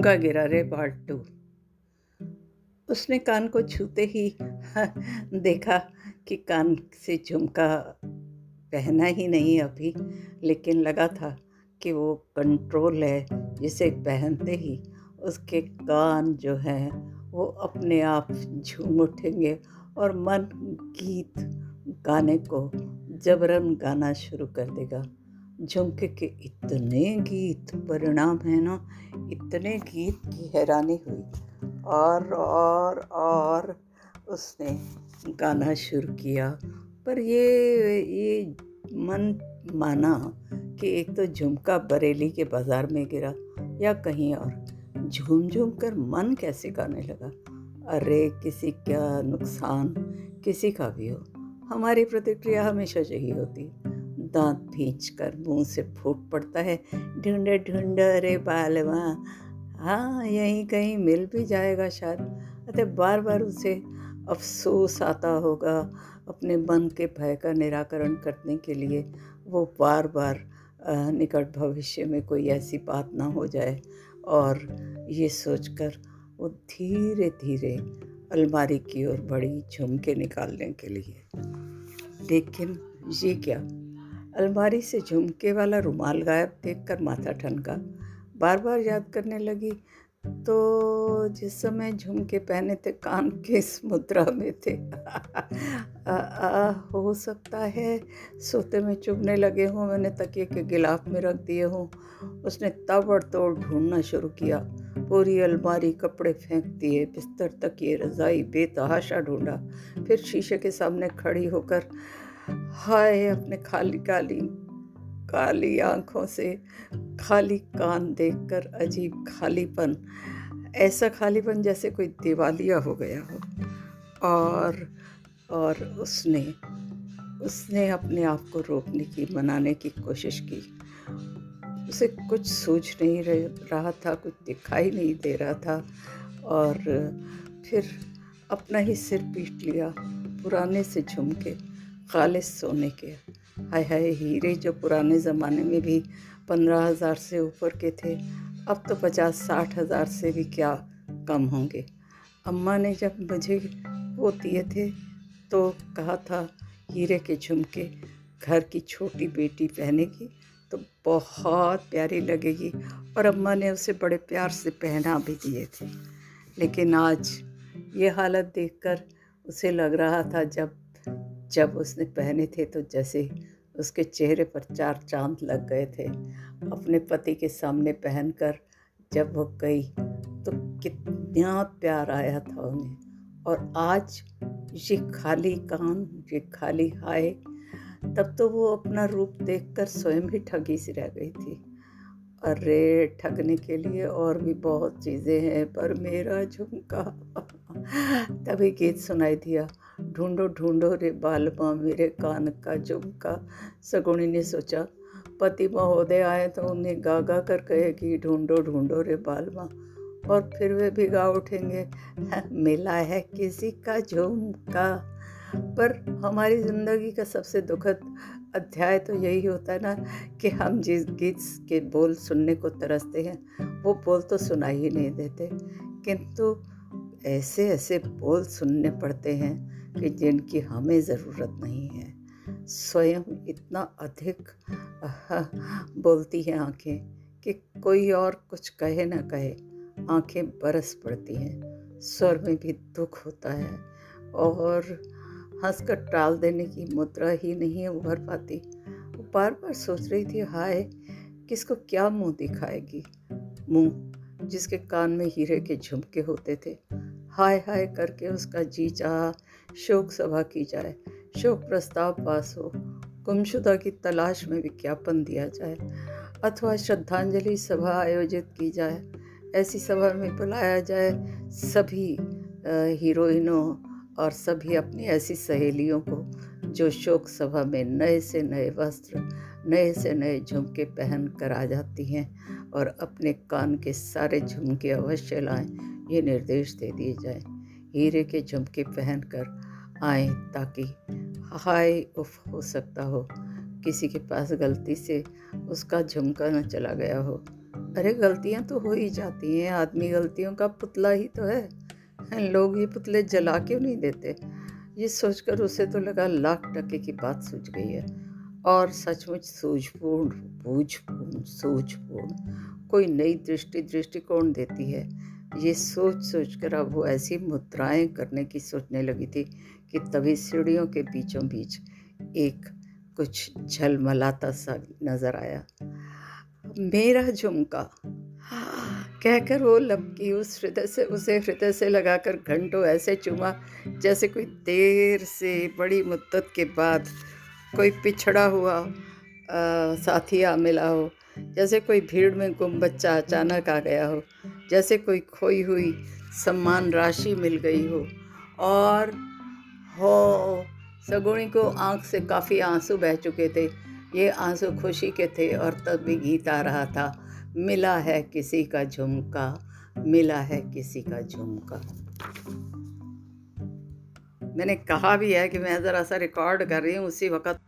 झुमका गिरा रे पार्ट टू उसने कान को छूते ही देखा कि कान से झुमका पहना ही नहीं अभी, लेकिन लगा था कि वो कंट्रोल है, जिसे पहनते ही उसके कान जो हैं, वो अपने आप झूम उठेंगे और मन गीत गाने को जबरन गाना शुरू कर देगा। झुमके के इतने गीत, परिणाम है ना, इतने गीत की हैरानी हुई। और और और उसने गाना शुरू किया। पर ये ये मन माना कि एक तो झुमका बरेली के बाज़ार में गिरा या कहीं और। झूम झूम कर मन कैसे गाने लगा? अरे, किसी का नुकसान किसी का भी हो। हमारी प्रतिक्रिया हमेशा यही होती। दांत भींच कर मुँह से फूट पड़ता है। ढूंढ ढूंढ रे बालवा हाँ यहीं कहीं मिल भी जाएगा शायद। अतः बार बार उसे अफसोस आता होगा अपने मन के भय का निराकरण करने के लिए। वो बार बार निकट भविष्य में कोई ऐसी बात ना हो जाए और ये सोचकर वो धीरे धीरे अलमारी की ओर बड़ी झुमके निकालने के लिए। लेकिन ये क्या? अलमारी से झुमके वाला रुमाल गायब देखकर माथा ठनका। बार बार याद करने लगी तो जिस समय झुमके पहने थे कान किस मुद्रा में थे? आ, आ, हो सकता है सोते में चुभने लगे हों मैंने तकिए के गिलाफ में रख दिए हों। उसने तोड़ ढूंढना शुरू किया। पूरी अलमारी कपड़े फेंक दिए बिस्तर तकिए रजाई बेतहाशा ढूंढा। फिर शीशे के सामने खड़ी होकर हाय अपने खाली काली काली आँखों से, खाली कान देखकर अजीब खालीपन। ऐसा खालीपन जैसे कोई दिवालिया हो गया हो। और और उसने उसने अपने आप को रोकने की, मनाने की कोशिश की। उसे कुछ सूझ नहीं रहा था, कुछ दिखाई नहीं दे रहा था। और फिर अपना ही सिर पीट लिया, पुराने से झुमके। खालिश सोने के। हाय हाय, हीरे जो पुराने ज़माने में भी पंद्रह हज़ार से ऊपर के थे, अब तो पचास साठ हज़ार से भी क्या कम होंगे। अम्मा ने जब मुझे वो दिए थे तो कहा था हीरे के झुमके, घर की छोटी बेटी पहनेगी तो बहुत प्यारी लगेगी, और अम्मा ने उसे बड़े प्यार से पहना भी दिए थे। लेकिन आज ये हालत देखकर उसे लग रहा था जब जब उसने पहने थे तो जैसे उसके चेहरे पर चार चाँद लग गए थे। अपने पति के सामने पहनकर जब वो गई तो कितना प्यार आया था उन्हें। और आज ये खाली कान, ये खाली हाय, तब तो वो अपना रूप देखकर स्वयं भी ठगी सी रह गई थी। अरे, ठगने के लिए और भी बहुत चीज़ें हैं, पर मेरा झुमका। तभी गीत सुनाई दिया। ढूंढो ढूंढो रे बाल माँ मेरे कान का झुमका सगुणी ने सोचा, पति महोदय आए तो उन्हें गा गा कर कहेगी, ढूंढो ढूंढो रे बाल माँ और फिर वे भी गा उठेंगे मिला है किसी का झुमका पर हमारी ज़िंदगी का सबसे दुखद अध्याय तो यही होता है ना, कि हम जिस गीत के बोल सुनने को तरसते हैं, वो बोल तो सुनाई ही नहीं देते। किंतु ऐसे ऐसे बोल सुनने पड़ते हैं कि जिनकी हमें ज़रूरत नहीं है। स्वयं इतना अधिक बोलती हैं आँखें कि कोई और कुछ कहे ना कहे, आँखें बरस पड़ती हैं। स्वर में भी दुख होता है और हंसकर टाल देने की मुद्रा ही नहीं उभर पाती। वो बार बार सोच रही थी, हाय, किसको क्या मुँह दिखाएगी? मुँह जिसके कान में हीरे के झुमके होते थे। हाय हाय करके उसका जी चाह, शोक सभा की जाए। शोक प्रस्ताव पास हो, गुमशुदा की तलाश में विज्ञापन दिया जाए, अथवा श्रद्धांजलि सभा आयोजित की जाए। ऐसी सभा में बुलाया जाए सभी हीरोइनों और सभी अपनी ऐसी सहेलियों को, जो शोक सभा में नए से नए वस्त्र, नए से नए झुमके पहन कर आ जाती हैं और अपने कान के सारे झुमके अवश्य लाएँ। ये निर्देश दे दिए जाए। हीरे के झुमके पहन कर आए ताकि हाय उफ हो सकता हो। किसी के पास गलती से उसका झुमका न चला गया हो। अरे गलतियाँ तो हो ही जाती हैं। आदमी गलतियों का पुतला ही तो है, लोग ये पुतले जला क्यों नहीं देते? ये सोचकर उसे तो लगा लाख टके की बात सूझ गई है। और सचमुच सूझपूर्ण, बूझपूर्ण, सूझपूर्ण कोई नई दृष्टि दृष्टिकोण देती है। ये सोच सोच कर अब वो ऐसी मुद्राएँ करने की सोचने लगी थी कि तभी सीढ़ियों के बीचों बीच एक कुछ झलमलाता सा नज़र आया। मेरा झुमका। कहकर वो लपकी उस हृदय से उसे हृदय से लगाकर घंटों ऐसे चूमा जैसे कोई देर से बड़ी मुद्दत के बाद कोई पिछड़ा हुआ आ, साथी आ मिला हो। जैसे कोई भीड़ में गुम बच्चा अचानक आ गया हो, जैसे कोई खोई हुई सम्मान राशि मिल गई हो। और हो, सगुणी को आँख से काफ़ी आँसू बह चुके थे। ये आँसू खुशी के थे और तब भी गीत आ रहा था, मिला है किसी का झुमका, मिला है किसी का झुमका। मैंने कहा भी है कि मैं ज़रा सा रिकॉर्ड कर रही हूँ, उसी वक़्त